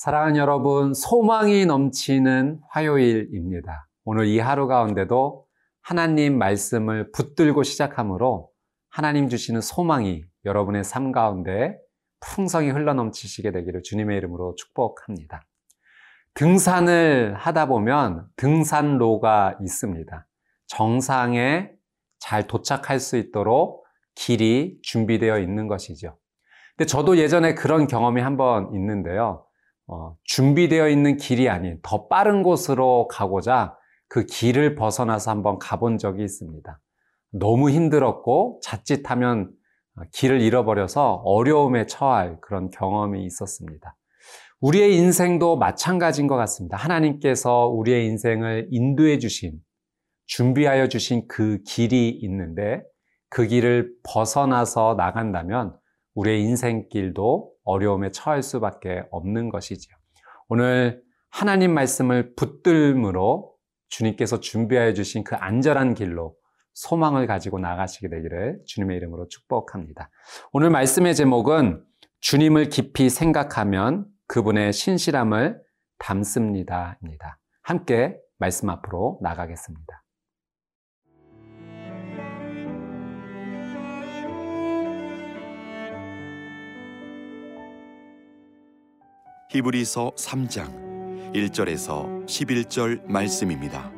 사랑하는 여러분, 소망이 넘치는 화요일입니다. 오늘 이 하루 가운데도 하나님 말씀을 붙들고 시작하므로 하나님 주시는 소망이 여러분의 삶 가운데 풍성히 흘러넘치시게 되기를 주님의 이름으로 축복합니다. 등산을 하다 보면 등산로가 있습니다. 정상에 잘 도착할 수 있도록 길이 준비되어 있는 것이죠. 근데 저도 예전에 그런 경험이 한 번 있는데요. 어, 준비되어 있는 길이 아닌 더 빠른 곳으로 가고자 그 길을 벗어나서 한번 가본 적이 있습니다. 너무 힘들었고 자칫하면 길을 잃어버려서 어려움에 처할 그런 경험이 있었습니다. 우리의 인생도 마찬가지인 것 같습니다. 하나님께서 우리의 인생을 인도해 주신, 준비하여 주신 그 길이 있는데 그 길을 벗어나서 나간다면 우리의 인생길도 어려움에 처할 수밖에 없는 것이지요. 오늘 하나님 말씀을 붙들므로 주님께서 준비하여 주신 그 안전한 길로 소망을 가지고 나가시게 되기를 주님의 이름으로 축복합니다. 오늘 말씀의 제목은 주님을 깊이 생각하면 그분의 신실함을 담습니다입니다. 함께 말씀 앞으로 나가겠습니다. 히브리서 3장 1절에서 11절 말씀입니다.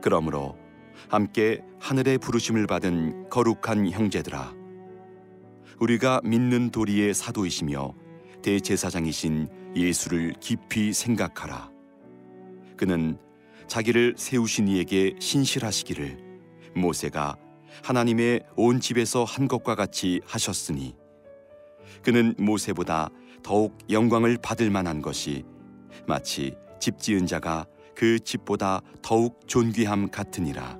그러므로 함께 하늘의 부르심을 받은 거룩한 형제들아 우리가 믿는 도리의 사도이시며 대제사장이신 예수를 깊이 생각하라 그는 자기를 세우신 이에게 신실하시기를 모세가 하나님의 온 집에서 한 것과 같이 하셨으니 그는 모세보다 더욱 영광을 받을 만한 것이 마치 집 지은 자가 그 집보다 더욱 존귀함 같으니라.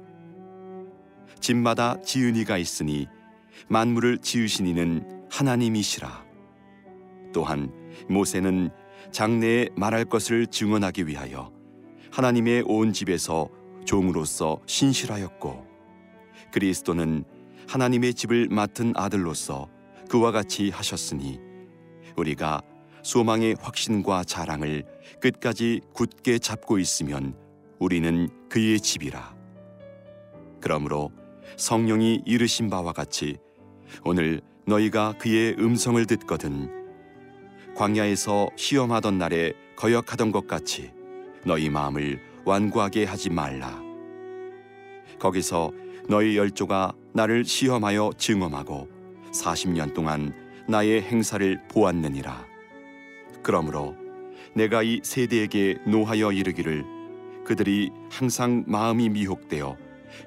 집마다 지은 이가 있으니 만물을 지으신 이는 하나님이시라. 또한 모세는 장래에 말할 것을 증언하기 위하여 하나님의 온 집에서 종으로서 신실하였고 그리스도는 하나님의 집을 맡은 아들로서 그와 같이 하셨으니 우리가 소망의 확신과 자랑을 끝까지 굳게 잡고 있으면 우리는 그의 집이라. 그러므로 성령이 이르신 바와 같이 오늘 너희가 그의 음성을 듣거든 광야에서 시험하던 날에 거역하던 것 같이 너희 마음을 완고하게 하지 말라. 거기서 너희 열조가 나를 시험하여 증험하고 40년 동안 나의 행사를 보았느니라. 그러므로 내가 이 세대에게 노하여 이르기를 그들이 항상 마음이 미혹되어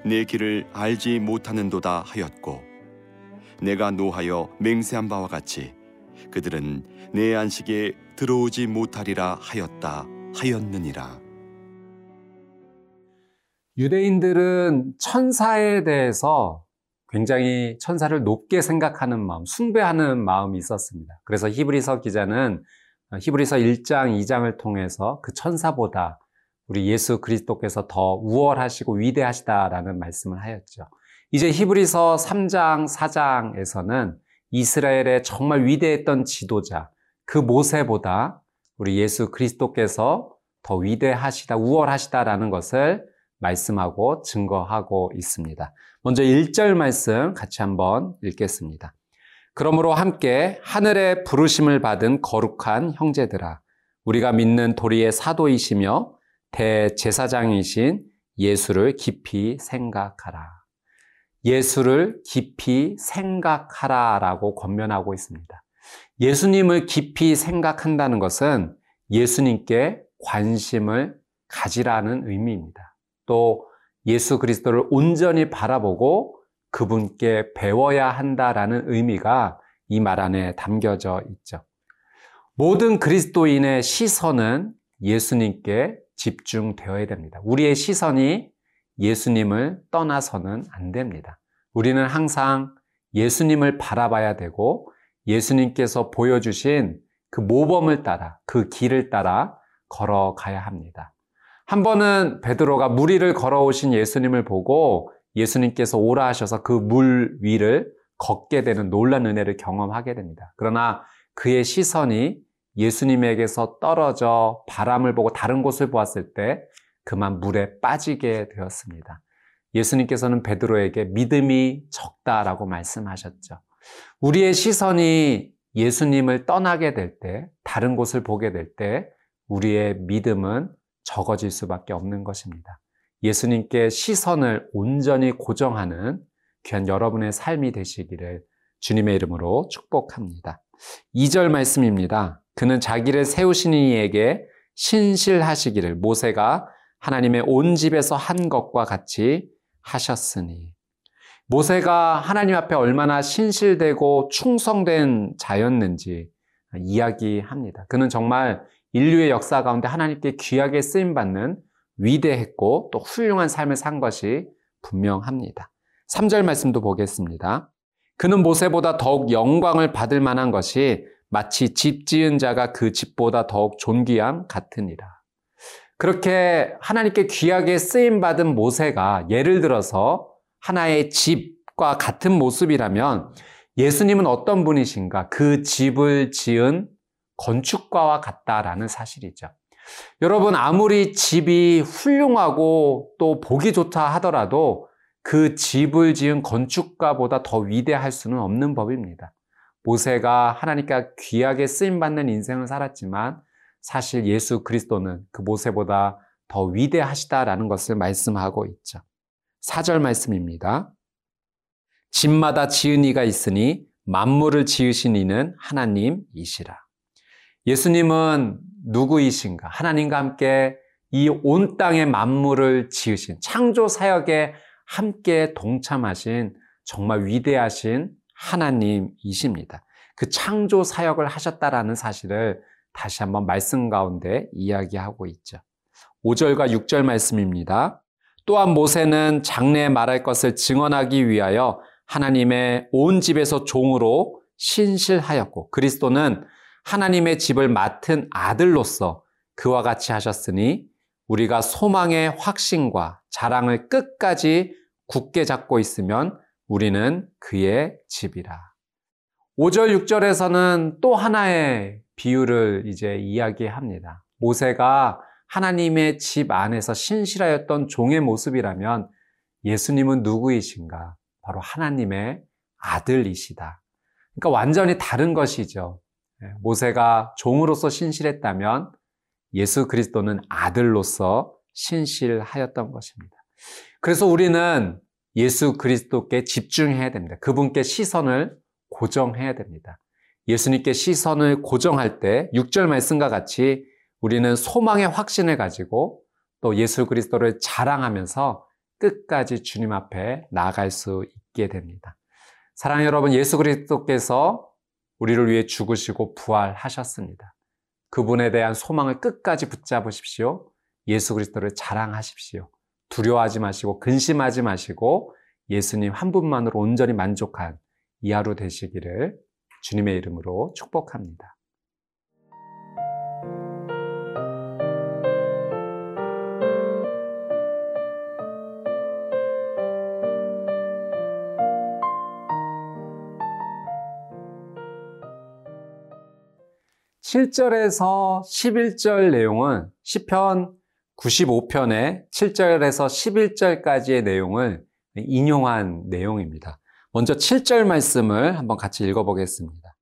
내 길을 알지 못하는도다 하였고 내가 노하여 맹세한 바와 같이 그들은 내 안식에 들어오지 못하리라 하였다 하였느니라. 유대인들은 천사에 대해서 굉장히 천사를 높게 생각하는 마음, 숭배하는 마음이 있었습니다. 그래서 히브리서 기자는 히브리서 1장, 2장을 통해서 그 천사보다 우리 예수 그리스도께서 더 우월하시고 위대하시다라는 말씀을 하였죠. 이제 히브리서 3장, 4장에서는 이스라엘의 정말 위대했던 지도자, 그 모세보다 우리 예수 그리스도께서 더 위대하시다, 우월하시다라는 것을 말씀하고 증거하고 있습니다. 먼저 1절 말씀 같이 한번 읽겠습니다. 그러므로 함께 하늘의 부르심을 받은 거룩한 형제들아 우리가 믿는 도리의 사도이시며 대제사장이신 예수를 깊이 생각하라. 예수를 깊이 생각하라 라고 권면하고 있습니다. 예수님을 깊이 생각한다는 것은 예수님께 관심을 가지라는 의미입니다. 또 예수 그리스도를 온전히 바라보고 그분께 배워야 한다라는 의미가 이 말 안에 담겨져 있죠. 모든 그리스도인의 시선은 예수님께 집중되어야 됩니다. 우리의 시선이 예수님을 떠나서는 안 됩니다. 우리는 항상 예수님을 바라봐야 되고 예수님께서 보여주신 그 모범을 따라 그 길을 따라 걸어가야 합니다. 한 번은 베드로가 물 위를 걸어오신 예수님을 보고 예수님께서 오라 하셔서 그 물 위를 걷게 되는 놀란 은혜를 경험하게 됩니다. 그러나 그의 시선이 예수님에게서 떨어져 바람을 보고 다른 곳을 보았을 때 그만 물에 빠지게 되었습니다. 예수님께서는 베드로에게 믿음이 적다라고 말씀하셨죠. 우리의 시선이 예수님을 떠나게 될 때, 다른 곳을 보게 될 때, 우리의 믿음은 적어질 수밖에 없는 것입니다. 예수님께 시선을 온전히 고정하는 귀한 여러분의 삶이 되시기를 주님의 이름으로 축복합니다. 2절 말씀입니다. 그는 자기를 세우신 이에게 신실하시기를 모세가 하나님의 온 집에서 한 것과 같이 하셨으니 모세가 하나님 앞에 얼마나 신실되고 충성된 자였는지 이야기합니다. 그는 정말 인류의 역사 가운데 하나님께 귀하게 쓰임 받는 위대했고 또 훌륭한 삶을 산 것이 분명합니다. 3절 말씀도 보겠습니다. 그는 모세보다 더욱 영광을 받을 만한 것이 마치 집 지은 자가 그 집보다 더욱 존귀함 같으니라. 그렇게 하나님께 귀하게 쓰임 받은 모세가 예를 들어서 하나의 집과 같은 모습이라면 예수님은 어떤 분이신가? 그 집을 지은 건축가와 같다라는 사실이죠. 여러분, 아무리 집이 훌륭하고 또 보기 좋다 하더라도 그 집을 지은 건축가보다 더 위대할 수는 없는 법입니다. 모세가 하나님께 귀하게 쓰임받는 인생을 살았지만 사실 예수 그리스도는 그 모세보다 더 위대하시다라는 것을 말씀하고 있죠. 4절 말씀입니다. 집마다 지은 이가 있으니 만물을 지으신 이는 하나님이시라. 예수님은 누구이신가? 하나님과 함께 이 온 땅의 만물을 지으신 창조 사역에 함께 동참하신 정말 위대하신 하나님이십니다. 그 창조 사역을 하셨다라는 사실을 다시 한번 말씀 가운데 이야기하고 있죠. 5절과 6절 말씀입니다. 또한 모세는 장래에 말할 것을 증언하기 위하여 하나님의 온 집에서 종으로 신실하였고 그리스도는 하나님의 집을 맡은 아들로서 그와 같이 하셨으니 우리가 소망의 확신과 자랑을 끝까지 굳게 잡고 있으면 우리는 그의 집이라. 5절, 6절에서는 또 하나의 비유를 이제 이야기합니다. 모세가 하나님의 집 안에서 신실하였던 종의 모습이라면 예수님은 누구이신가? 바로 하나님의 아들이시다. 그러니까 완전히 다른 것이죠. 예, 모세가 종으로서 신실했다면 예수 그리스도는 아들로서 신실하였던 것입니다. 그래서 우리는 예수 그리스도께 집중해야 됩니다. 그분께 시선을 고정해야 됩니다. 예수님께 시선을 고정할 때 6절 말씀과 같이 우리는 소망의 확신을 가지고 또 예수 그리스도를 자랑하면서 끝까지 주님 앞에 나아갈 수 있게 됩니다. 사랑 여러분, 예수 그리스도께서 우리를 위해 죽으시고 부활하셨습니다. 그분에 대한 소망을 끝까지 붙잡으십시오. 예수 그리스도를 자랑하십시오. 두려워하지 마시고 근심하지 마시고 예수님 한 분만으로 온전히 만족한 이 하루 되시기를 주님의 이름으로 축복합니다. 7절에서 11절 내용은 시편 95편의 7절에서 11절까지의 내용을 인용한 내용입니다. 먼저 7절 말씀을 한번 같이 읽어보겠습니다.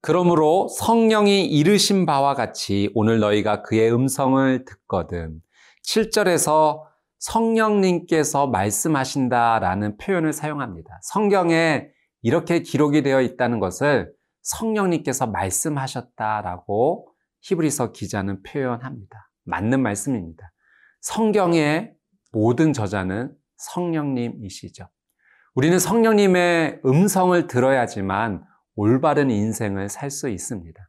그러므로 성령이 이르신 바와 같이 오늘 너희가 그의 음성을 듣거든. 7절에서 성령님께서 말씀하신다라는 표현을 사용합니다. 성경에 이렇게 기록이 되어 있다는 것을 성령님께서 말씀하셨다라고 히브리서 기자는 표현합니다. 맞는 말씀입니다. 성경의 모든 저자는 성령님이시죠. 우리는 성령님의 음성을 들어야지만 올바른 인생을 살 수 있습니다.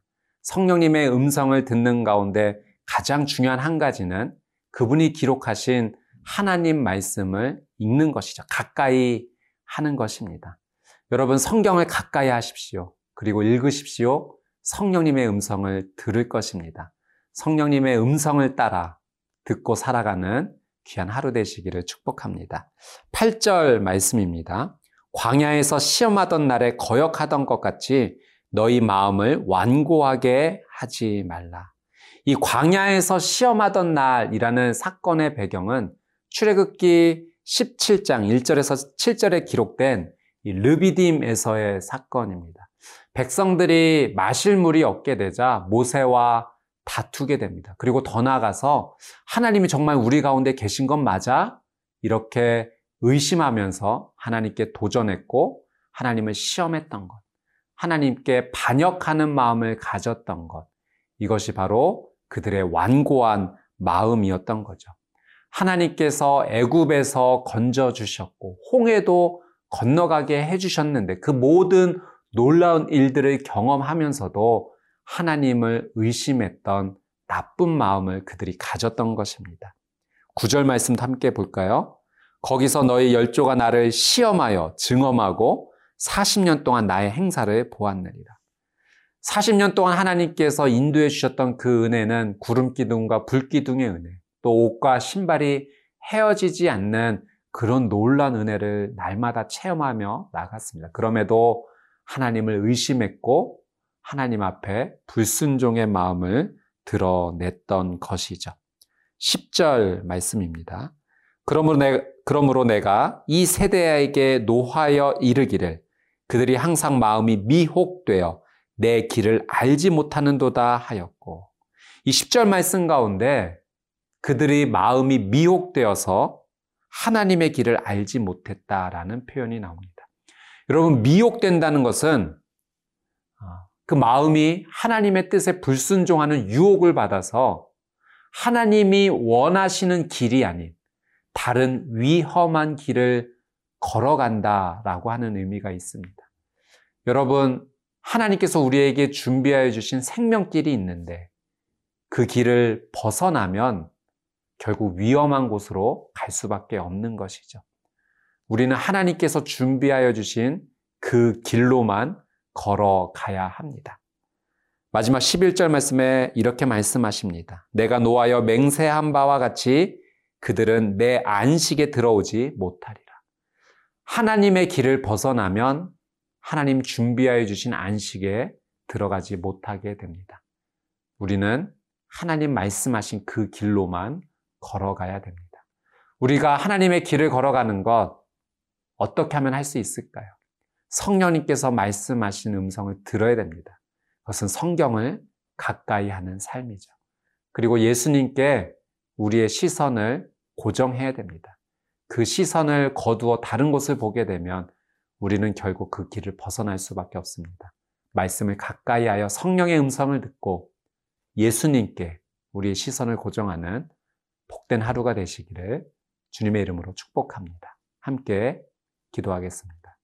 성령님의 음성을 듣는 가운데 가장 중요한 한 가지는 그분이 기록하신 하나님 말씀을 읽는 것이죠. 가까이 하는 것입니다. 여러분 성경을 가까이 하십시오. 그리고 읽으십시오. 성령님의 음성을 들을 것입니다. 성령님의 음성을 따라 듣고 살아가는 귀한 하루 되시기를 축복합니다. 8절 말씀입니다. 광야에서 시험하던 날에 거역하던 것 같이 너희 마음을 완고하게 하지 말라. 이 광야에서 시험하던 날이라는 사건의 배경은 출애굽기 17장 1절에서 7절에 기록된 이 르비딤에서의 사건입니다. 백성들이 마실 물이 없게 되자 모세와 다투게 됩니다. 그리고 더 나아가서 하나님이 정말 우리 가운데 계신 건 맞아? 이렇게 의심하면서 하나님께 도전했고 하나님을 시험했던 것. 하나님께 반역하는 마음을 가졌던 것. 이것이 바로 그들의 완고한 마음이었던 거죠. 하나님께서 애굽에서 건져 주셨고 홍해도 건너가게 해 주셨는데 그 모든 놀라운 일들을 경험하면서도 하나님을 의심했던 나쁜 마음을 그들이 가졌던 것입니다. 구절 말씀도 함께 볼까요? 거기서 너희 열조가 나를 시험하여 증험하고 40년 동안 나의 행사를 보았느니라. 40년 동안 하나님께서 인도해 주셨던 그 은혜는 구름 기둥과 불 기둥의 은혜, 또 옷과 신발이 헤어지지 않는 그런 놀란 은혜를 날마다 체험하며 나갔습니다. 그럼에도 하나님을 의심했고 하나님 앞에 불순종의 마음을 드러냈던 것이죠. 10절 말씀입니다. 그러므로, 내, 그러므로 내가 이 세대에게 노하여 이르기를 그들이 항상 마음이 미혹되어 내 길을 알지 못하는도다 하였고 이 10절 말씀 가운데 그들이 마음이 미혹되어서 하나님의 길을 알지 못했다라는 표현이 나옵니다. 여러분 미혹된다는 것은 아, 그 마음이 하나님의 뜻에 불순종하는 유혹을 받아서 하나님이 원하시는 길이 아닌 다른 위험한 길을 걸어간다라고 하는 의미가 있습니다. 여러분, 하나님께서 우리에게 준비하여 주신 생명길이 있는데 그 길을 벗어나면 결국 위험한 곳으로 갈 수밖에 없는 것이죠. 우리는 하나님께서 준비하여 주신 그 길로만 걸어가야 합니다. 마지막 11절 말씀에 이렇게 말씀하십니다. 내가 노하여 맹세한 바와 같이 그들은 내 안식에 들어오지 못하리라. 하나님의 길을 벗어나면 하나님 준비하여 주신 안식에 들어가지 못하게 됩니다. 우리는 하나님 말씀하신 그 길로만 걸어가야 됩니다. 우리가 하나님의 길을 걸어가는 것 어떻게 하면 할 수 있을까요? 성령님께서 말씀하신 음성을 들어야 됩니다. 그것은 성경을 가까이 하는 삶이죠. 그리고 예수님께 우리의 시선을 고정해야 됩니다. 그 시선을 거두어 다른 곳을 보게 되면 우리는 결국 그 길을 벗어날 수밖에 없습니다. 말씀을 가까이 하여 성령의 음성을 듣고 예수님께 우리의 시선을 고정하는 복된 하루가 되시기를 주님의 이름으로 축복합니다. 함께 기도하겠습니다.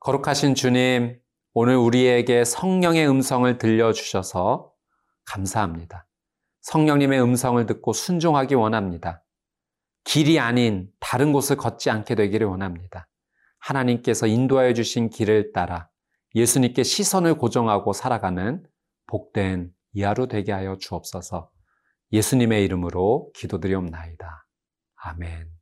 거룩하신 주님, 오늘 우리에게 성령의 음성을 들려주셔서 감사합니다. 성령님의 음성을 듣고 순종하기 원합니다. 길이 아닌 다른 곳을 걷지 않게 되기를 원합니다. 하나님께서 인도하여 주신 길을 따라 예수님께 시선을 고정하고 살아가는 복된 이하로 되게 하여 주옵소서 예수님의 이름으로 기도드리옵나이다. 아멘.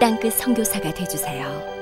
땅끝 성교사가 되주세요